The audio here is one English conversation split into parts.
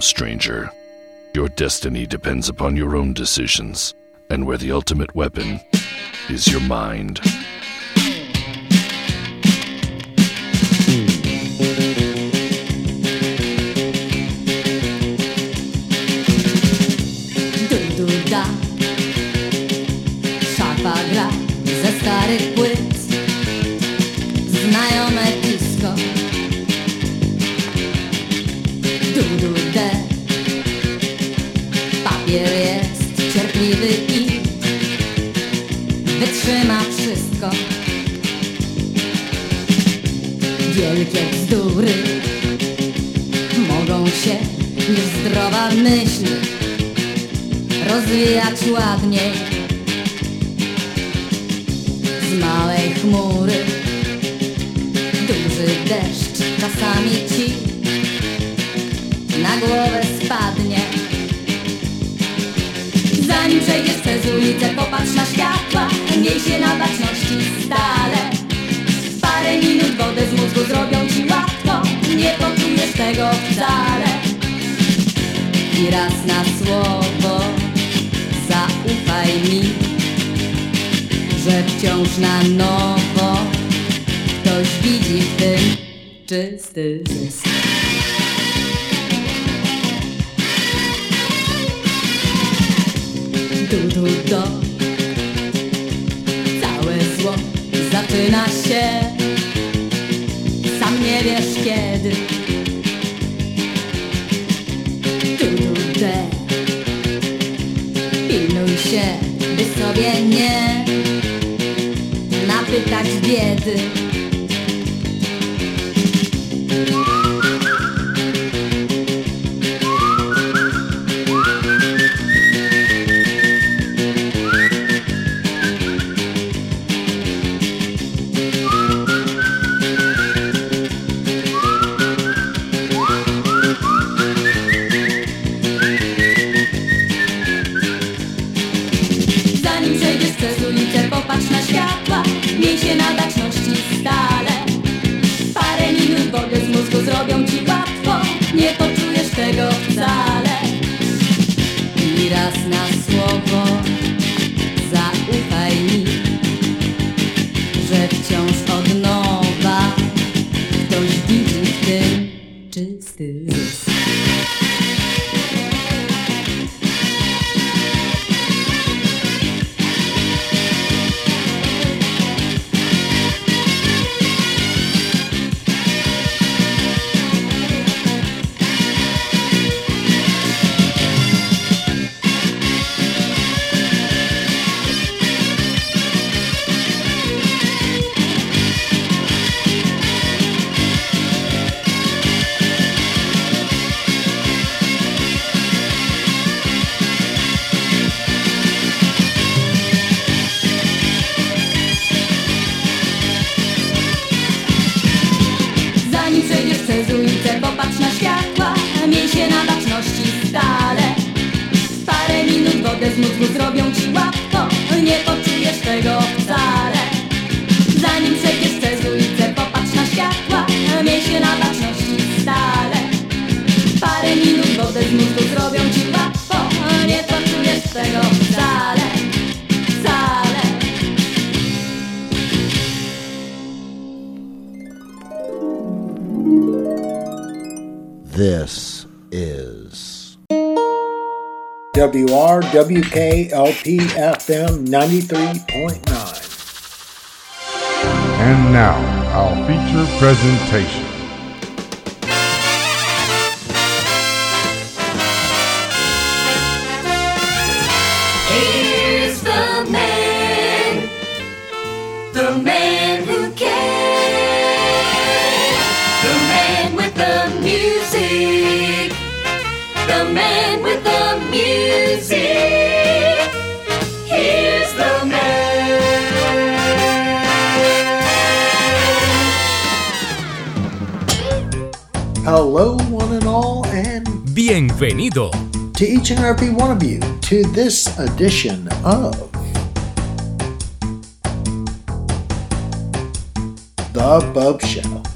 Stranger. Your destiny depends upon your own decisions, and where the ultimate weapon is your mind. Myśl rozwijać ładniej Z małej chmury Duży deszcz czasami ci Na głowę spadnie. Zanim przejdziesz przez ulicę popatrz na światła Miej się na baczności stale. Parę minut wodę z mózgu zrobią ci łatwo Nie poczujesz tego wcale i raz na słowo zaufaj mi, że wciąż na nowo ktoś widzi w tym czysty zysk. Du, du, do. Całe zło zaczyna się, sam nie wiesz kiedy. Sobie nie napytać biedy. WRWKLP FM 93.9. And now, our feature presentation. Hello, one and all, and Bienvenido. to each and every one of you to this edition of The Bopst Show.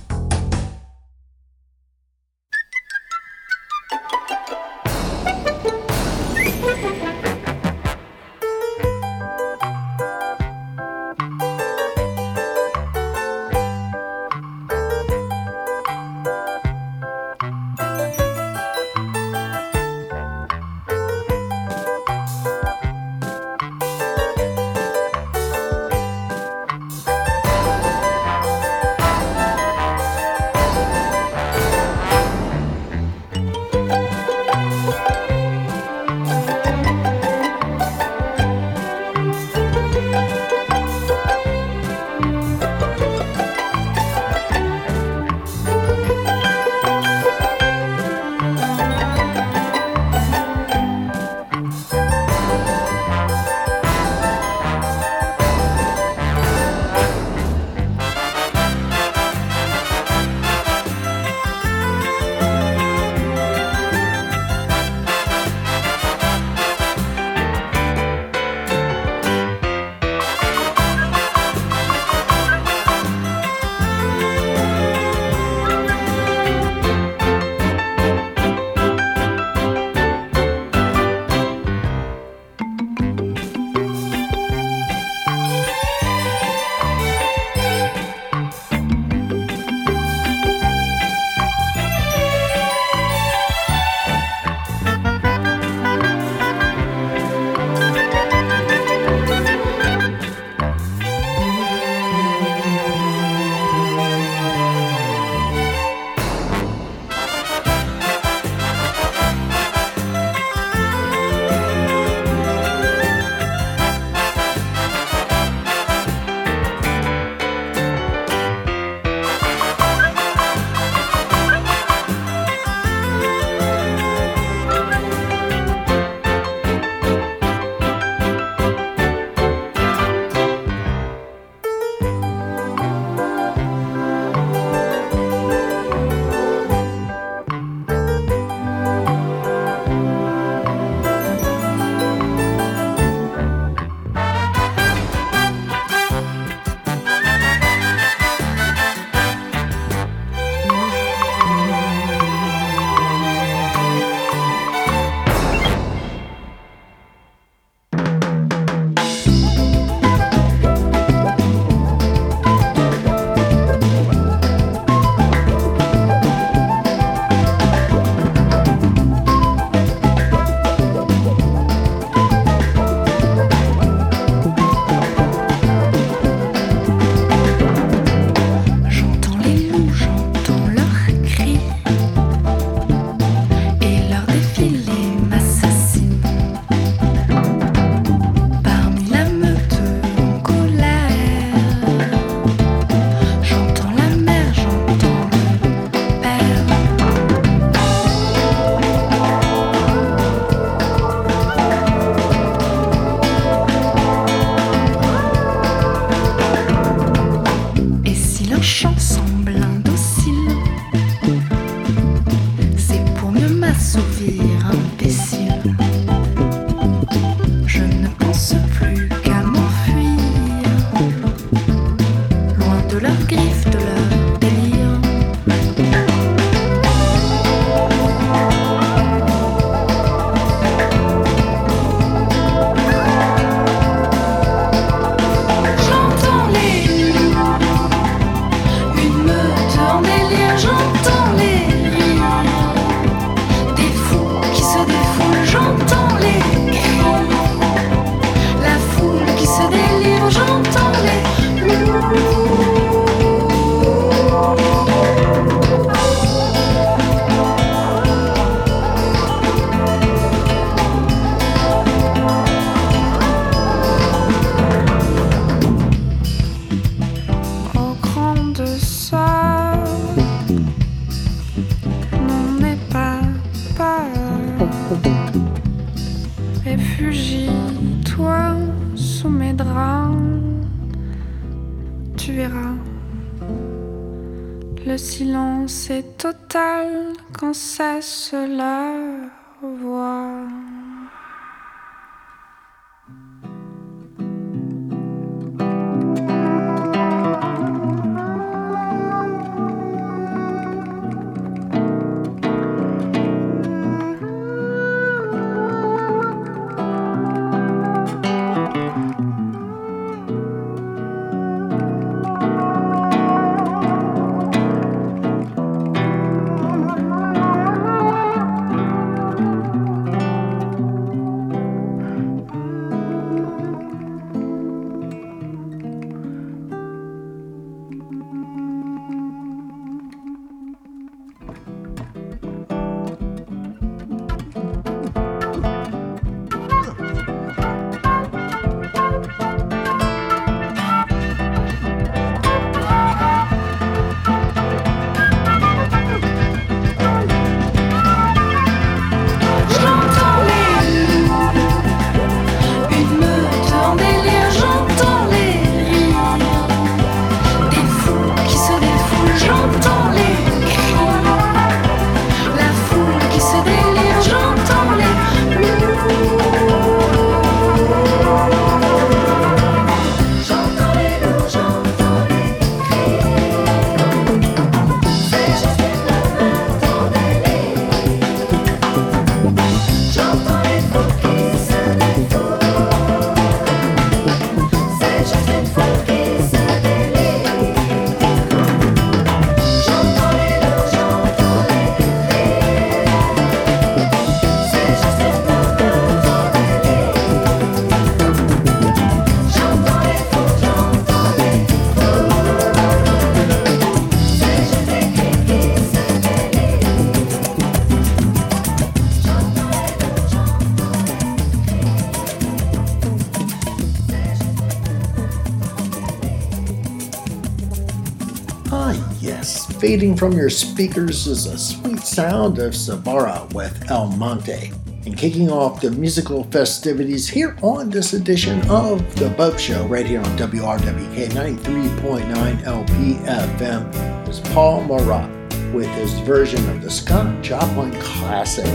fading from your speakers is a sweet sound of Savarah with El Monte. And kicking off the musical festivities here on this edition of The Bopst Show, right here on WRWK 93.9 LPFM, is Paul Mauriat with his version of the Scott Joplin classic,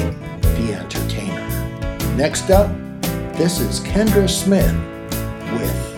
The Entertainer. Next up, this is Kendra Smith with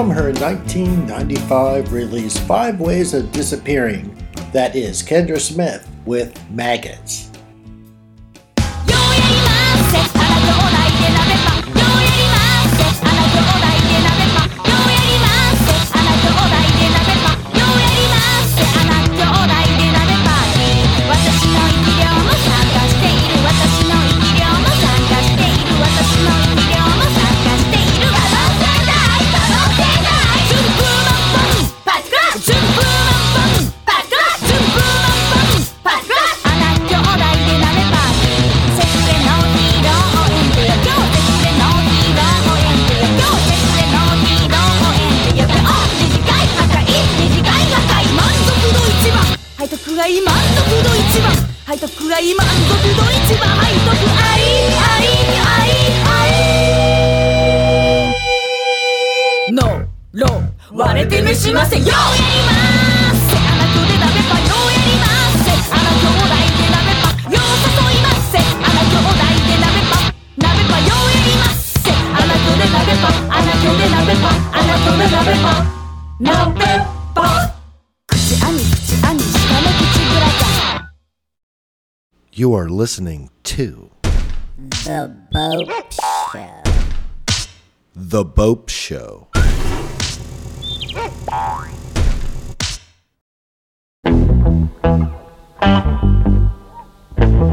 from her 1995 release Five Ways of Disappearing. That is Kendra Smith with Maggots. のろ割れてみしませようやります。あな子でなべばようやります。あの兄いでなべばよう誘います。あの兄いでなべばなべばようやります。あな子でなべばあな子でなべばあな子でなべばなべば口あに口あに下の口ぐらだ You are listening to The Boat Show The Bopst Show.「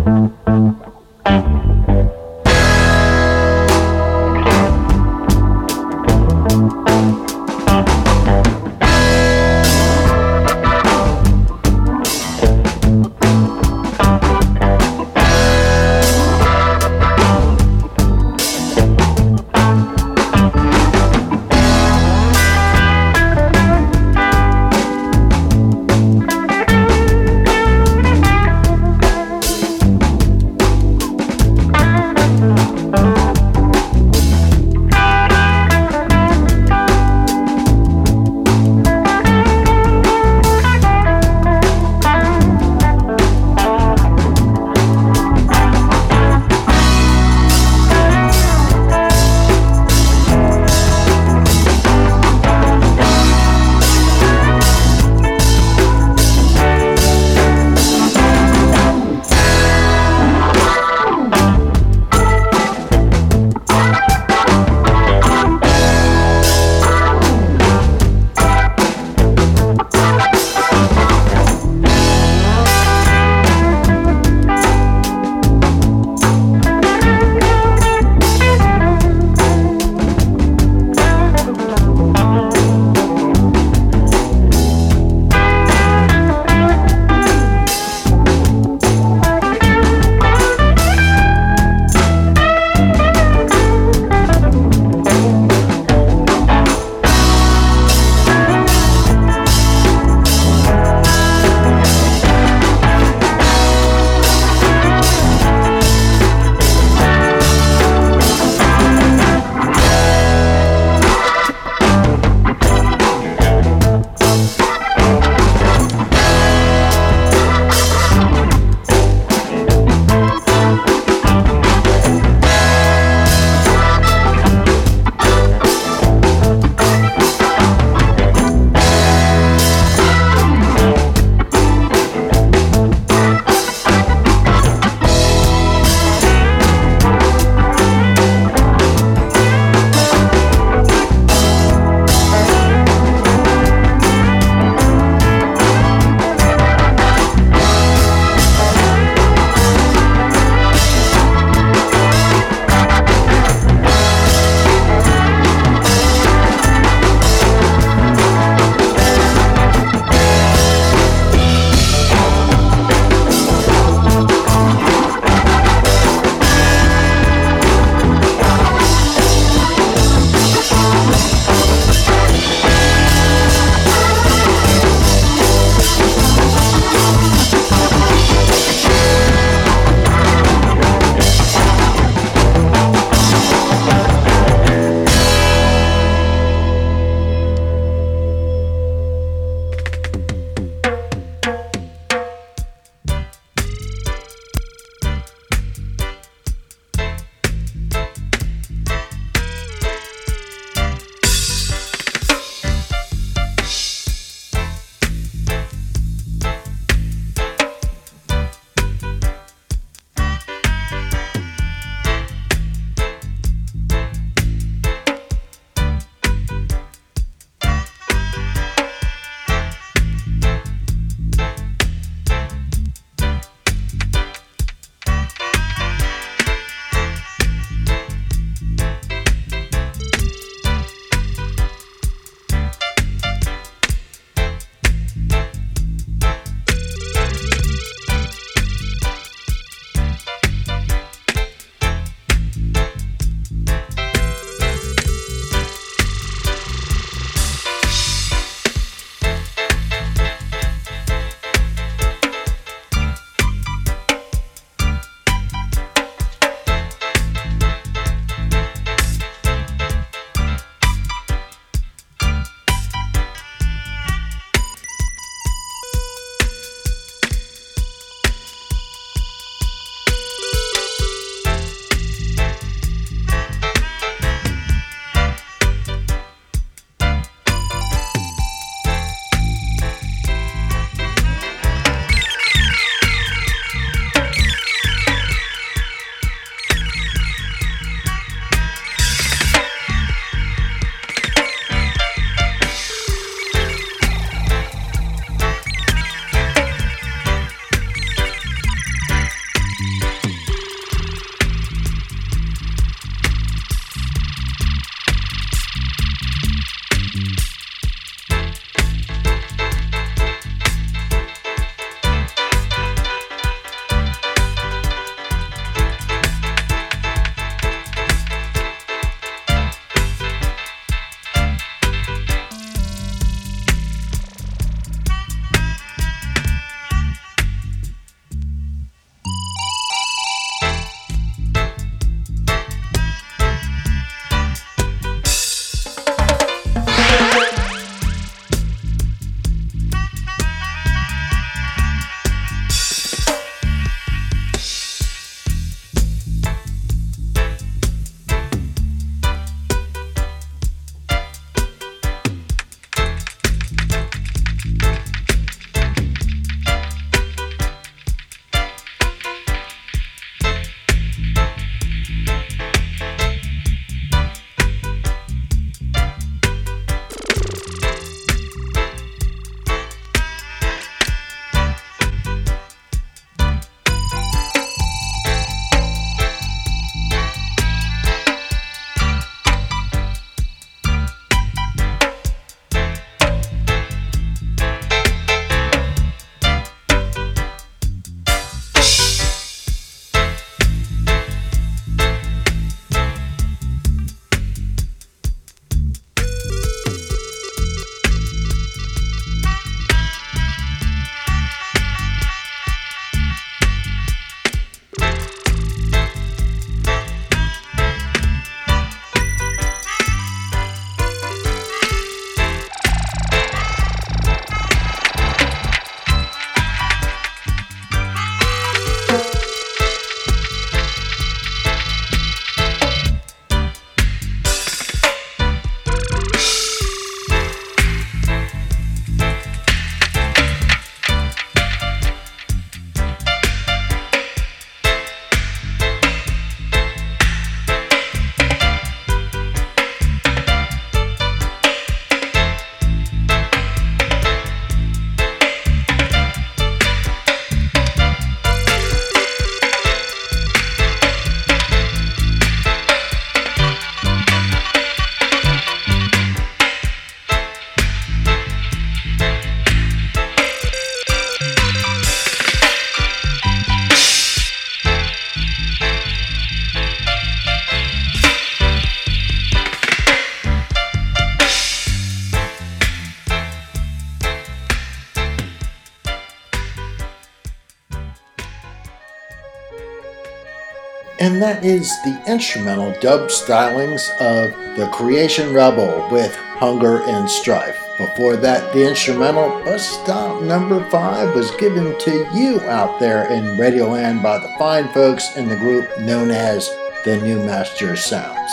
and that is the instrumental dub stylings of The Creation Rebel with Hunger and Strife. Before that, the instrumental Bus Stop number 5 was given to you out there in Radioland by the fine folks in the group known as the New Mastersounds.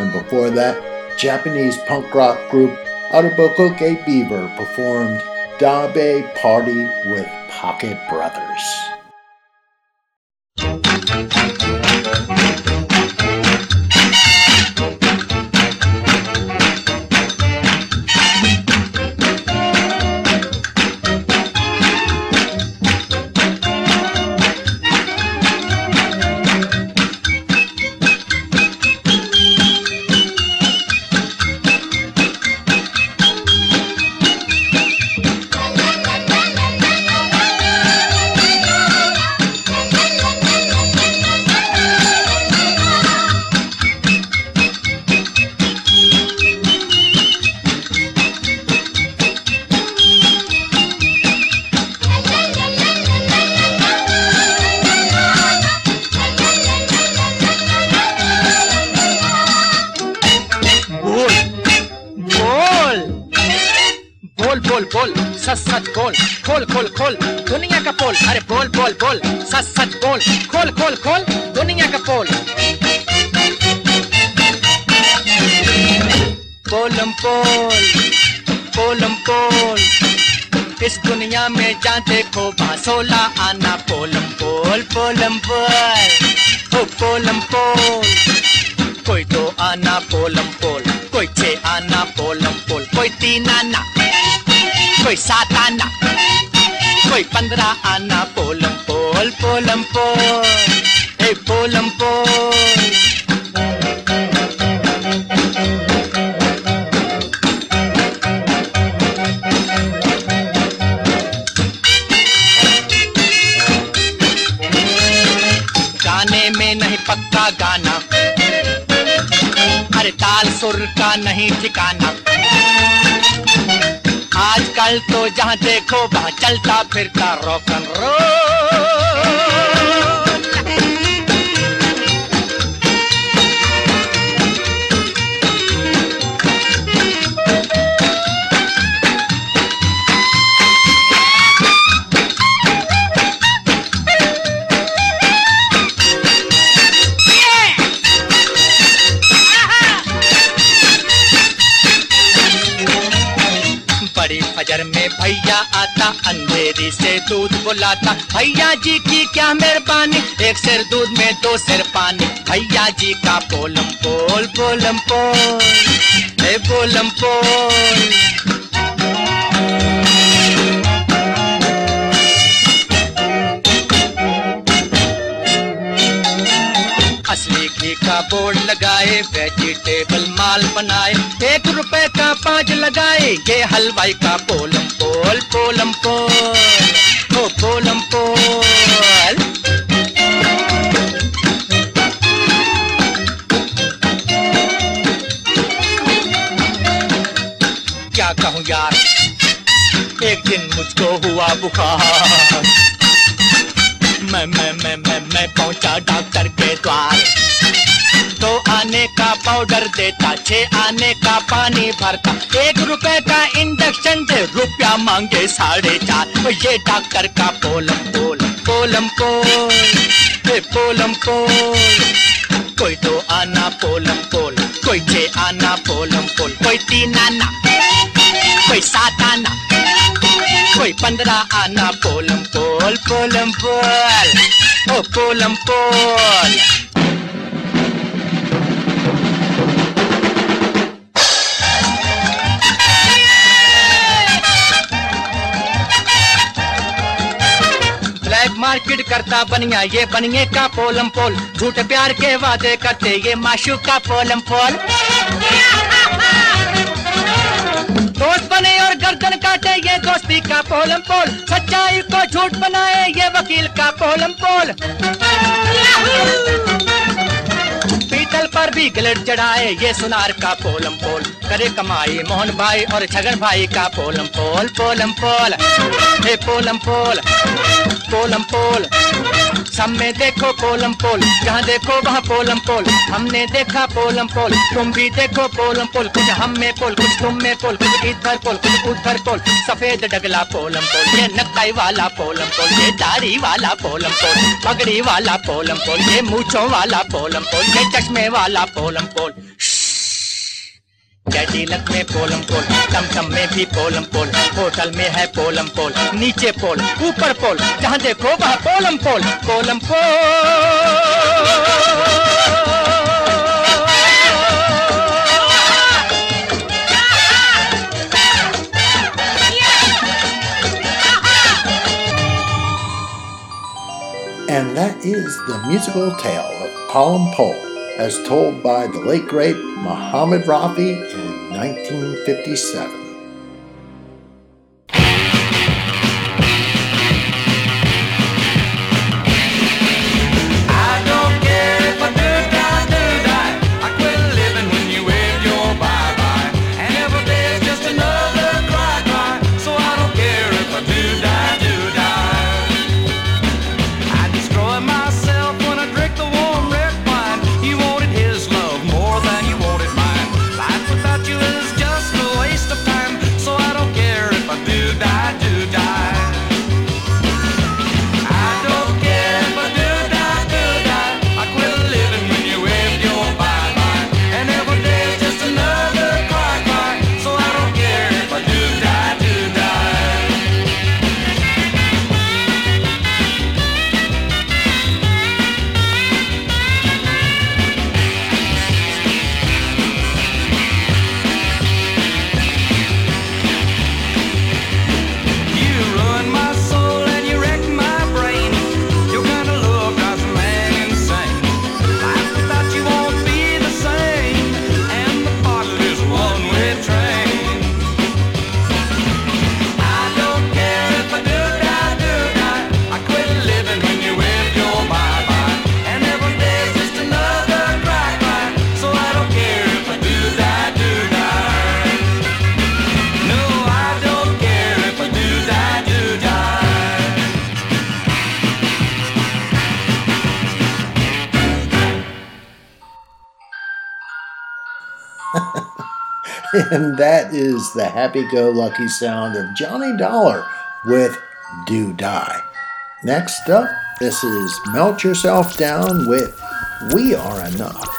And before that, Japanese punk rock group Otoboke Beaver performed Dabe Party with Pocket Brothers. इस दुनिया में जहाँ देखो बासोला आना पोलम पोल पोलम पोल ओ पोलम पोल। कोई दो आना पोलम पोल, कोई छह आना पोलम पोल, कोई तीन आना, कोई सात आना, कोई पंद्रह आना पोलम पोल पोलम पोल, ए पोलम पोल। ताल सुर का नहीं ठिकाना। आजकल तो जहाँ देखो वहाँ चलता फिरता रोकन रोल आता अंधेरी से दूध बुलाता। भैया जी की क्या मेहरबानी? एक सिर दूध में, दो सिर पानी। भैया जी का बोलम पोल बोलम पोल बोलम पोल घी का बोर्ड लगाए वेजिटेबल माल बनाए। एक रुपए का पाँच लगाए, ये हलवाई का पोलम पोल पोलम पोल, ओ पोलम पोल। क्या कहूँ यार, एक दिन मुझको हुआ बुखार। मैं मैं मैं मैं मैं पहुँचा डॉक्टर के द्वार। का पाउडर देता, छह आने का पानी भरता। एक रुपए का इंडक्शन दे, रुपया मांगे साढ़े चार। ये डॉक्टर का पोलम पोल पोलम पोल पोलम पोल। कोई दो आना पोलम पोल, कोई छह आना पोलम पोल, कोई तीन आना, कोई सात आना, कोई पंद्रह आना। पोलम पोल पोलम पोल, ओ पोलम पोल। करता बनिया, ये बनिए का पोलम पोल। झूठ प्यार के वादे करते, ये माशू का पोलम पोल। दोस्त बने और गर्दन काटे, ये दोस्ती का पोलम पोल। सच्चाई को झूठ बनाए, ये वकील का पोलम पोल। पर भी गिलट चढ़ाए, ये सुनार का पोलम पोल। करे कमाई मोहन भाई और छगन भाई का पोलम पोल पोलम पोल। हे पोलम पोल पोलम पोल। सब में देखो पोलम पोल, जहाँ देखो वहाँ पोलम पोल। हमने देखा पोलम पोल, तुम भी देखो पोलम पोल। कुछ हम में पोल, कुछ तुम में पोल, कुछ इधर पोल, कुछ उधर पोल। सफ़ेद डगला पोलम पोल, ये नकाई वाला पोलम पोल, ये दाढ़ी वाला पोलम पोल, पगड़ी वाला पोलम पोल, ये मूछों वाला पोलम पोल, ये चश्मे वाला वाला पोलम पोल कैडीलक में पोलम पोल टमटम में भी पोलम पोल होटल में है पोलम पोल नीचे पोल ऊपर पोल जहाँ देखो वह पोलम पोल पोलम पोल And that is the musical tale of Polam Pol as told by the late great Mohammad Rafi in 1957. And that is the happy go lucky sound of Johnny Dollar with Do Die. Next up, this is Melt Yourself Down with We Are Enough.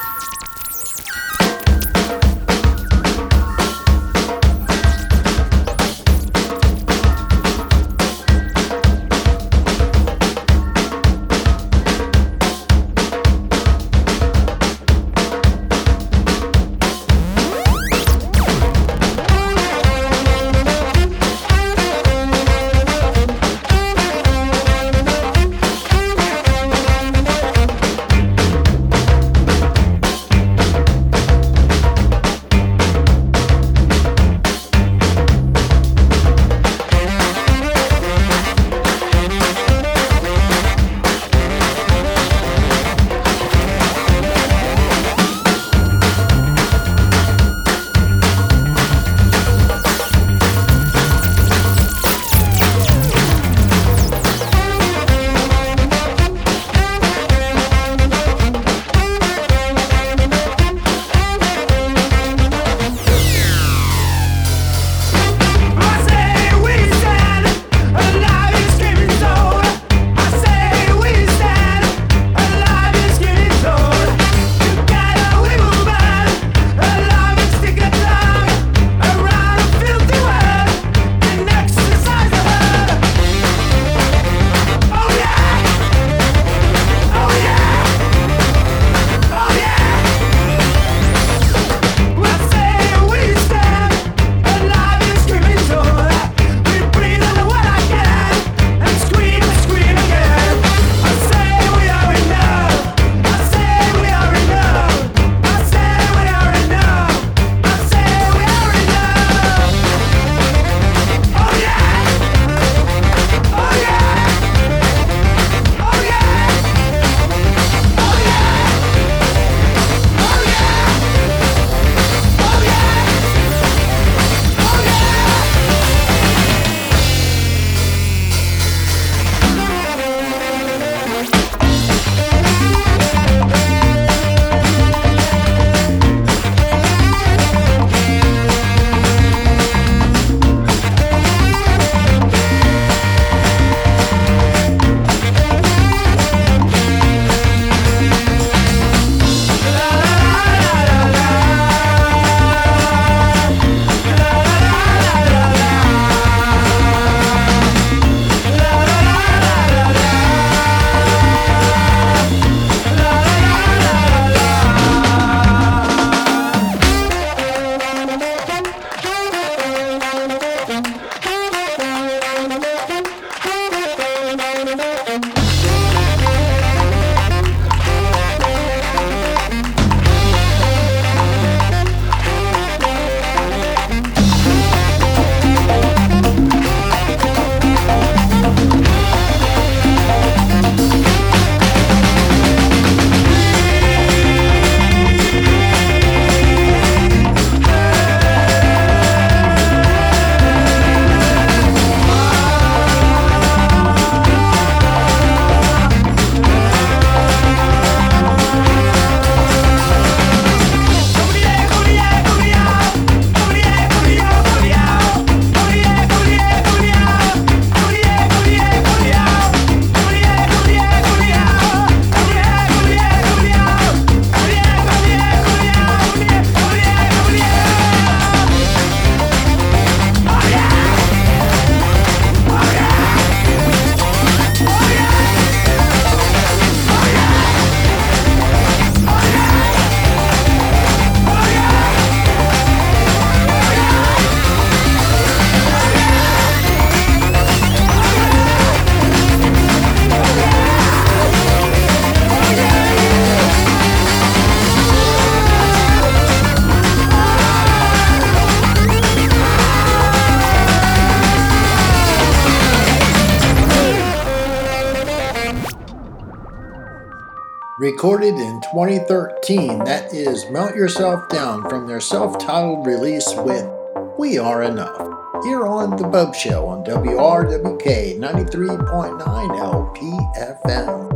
Recorded in 2013, that is Melt Yourself Down from their self titled release with We Are Enough. Here on The Bopst Show on WRWK 93.9 LPFM.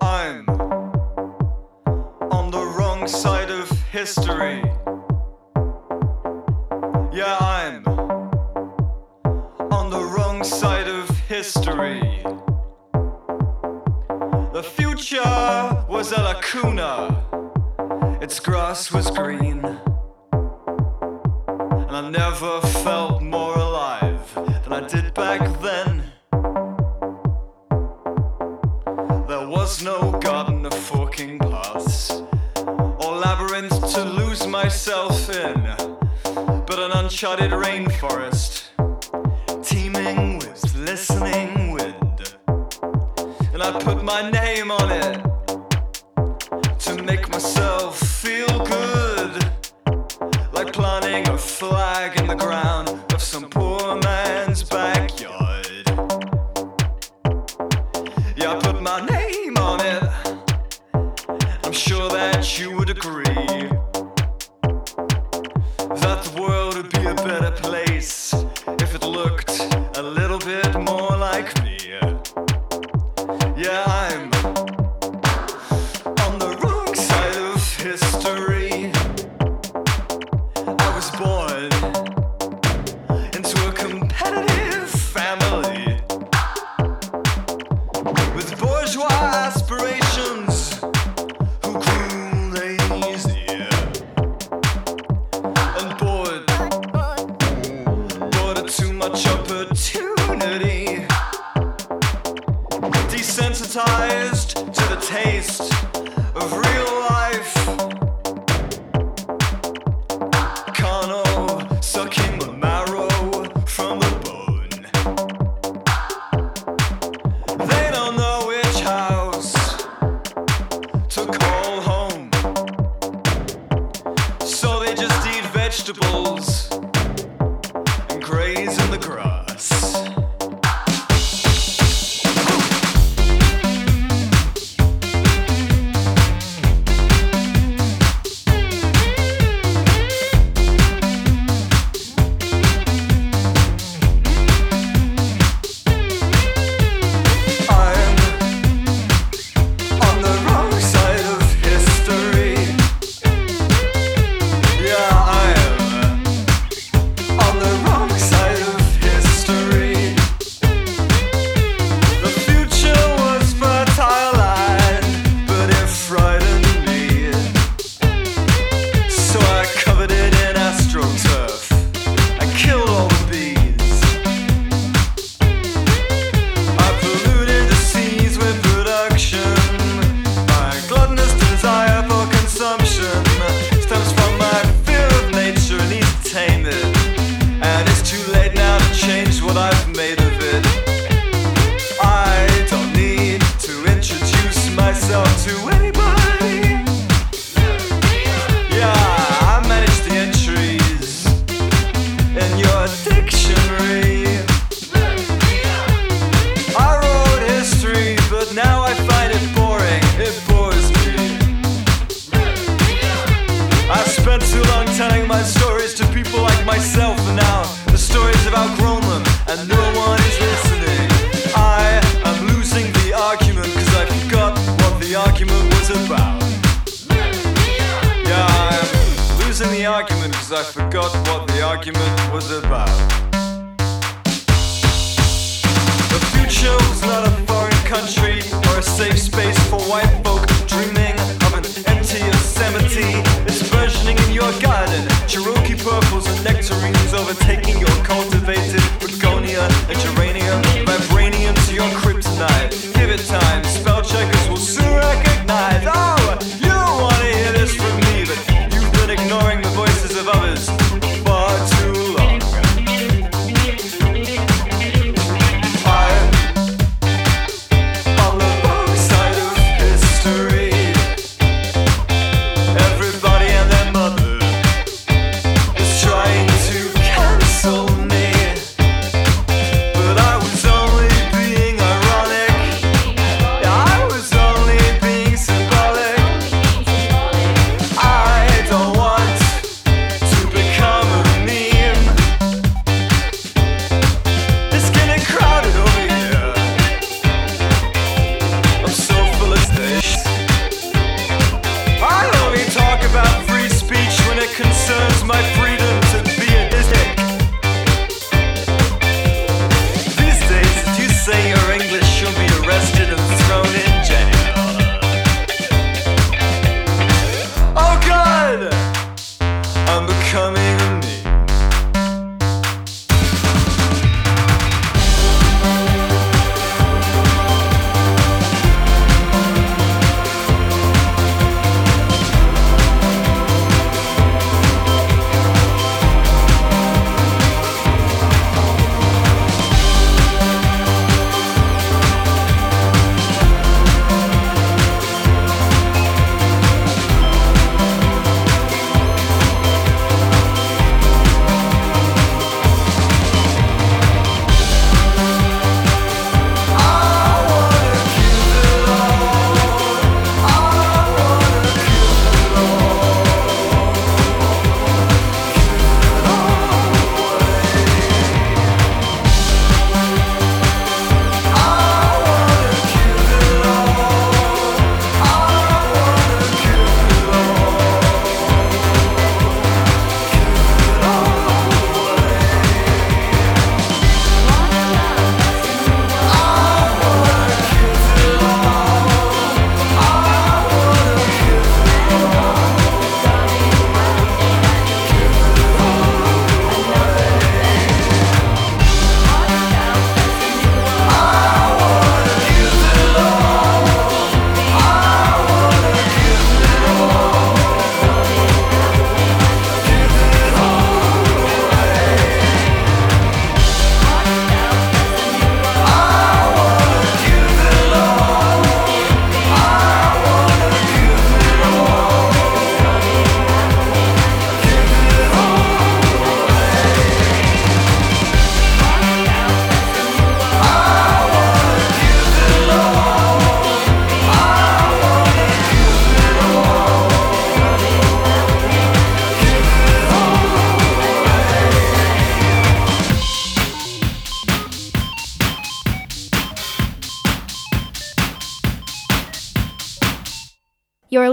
I'm on the wrong side of history. Yeah, I'm on the wrong side of history future was a lacuna, its grass was green, and I never felt more alive than I did back then. There was no garden of forking paths, or labyrinth to lose myself in, but an uncharted rainforest. looked a little bit more like me.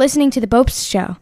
Listening to The Bopst Show.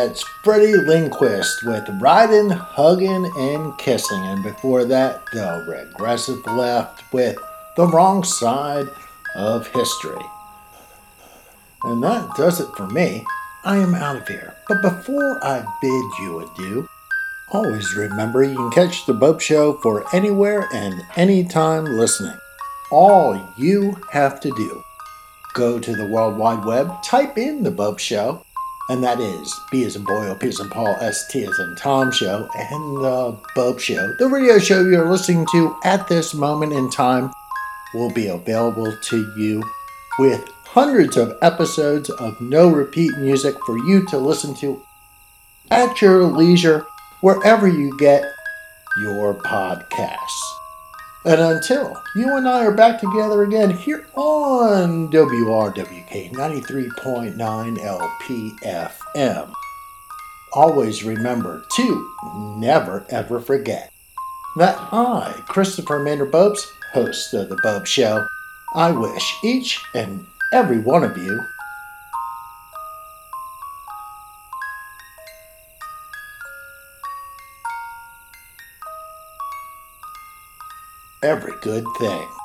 That's Freddy Lindquist with Riding, Hugging, and Kissing. And before that, the Regressive Left with The Wrong Side of History. And that does it for me. I am out of here. But before I bid you adieu, always remember you can catch The Bopst Show for anywhere and anytime listening. All you have to do, go to the World Wide Web, type in The Bopst Show, and that is B as in boy, O P as in Paul, S T as in Tom show, and the Bopst Show. The radio show you're listening to at this moment in time will be available to you with hundreds of episodes of no repeat music for you to listen to at your leisure wherever you get your podcasts. And until you and I are back together again here on WRWK 93.9 LPFM, always remember to never ever forget that I, Christopher Bopst, host of The Bopst Show, I wish each and every one of you every good thing.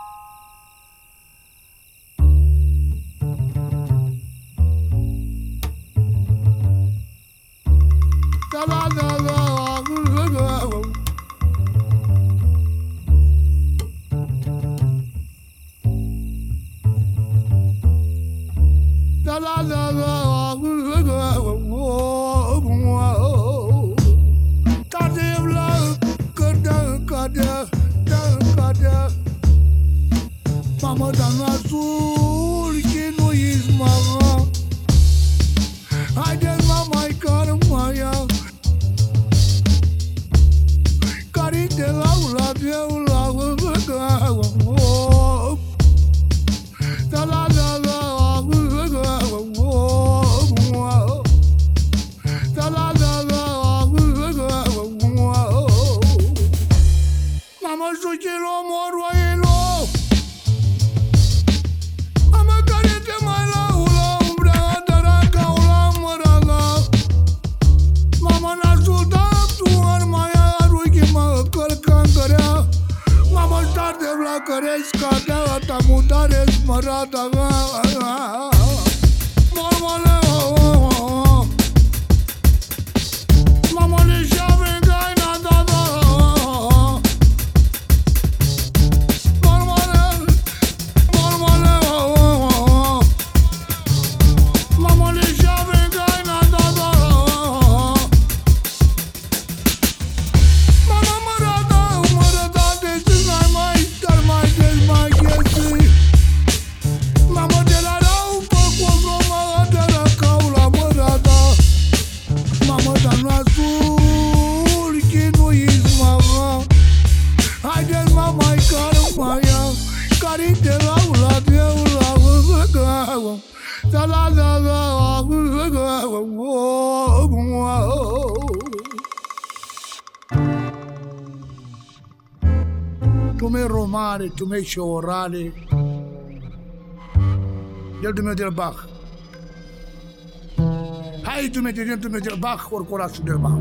Romane, tu mi orale Del del Bach. Hai tu del Bach or corazul del Bach.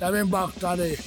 Avem Bach tare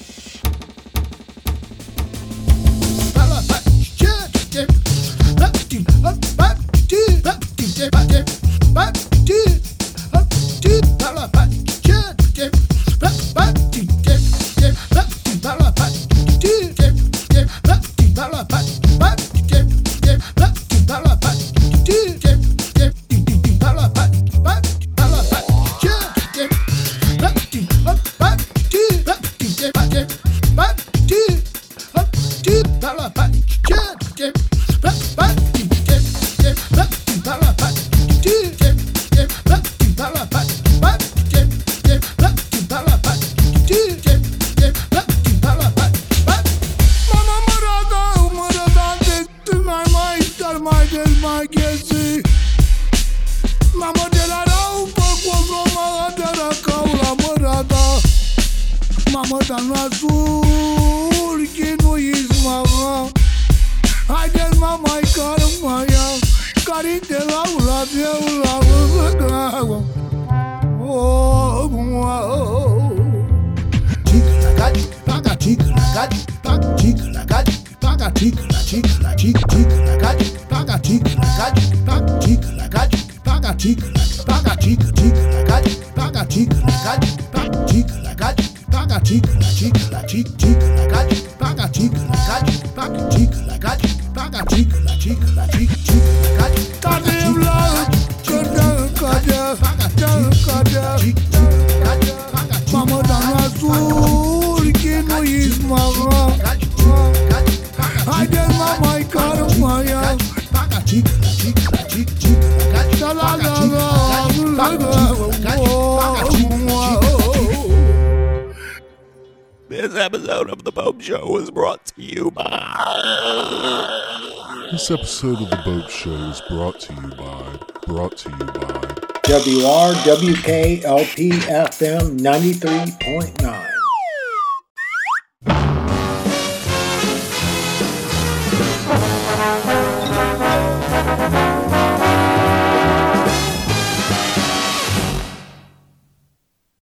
by WRWKLP FM 93.9.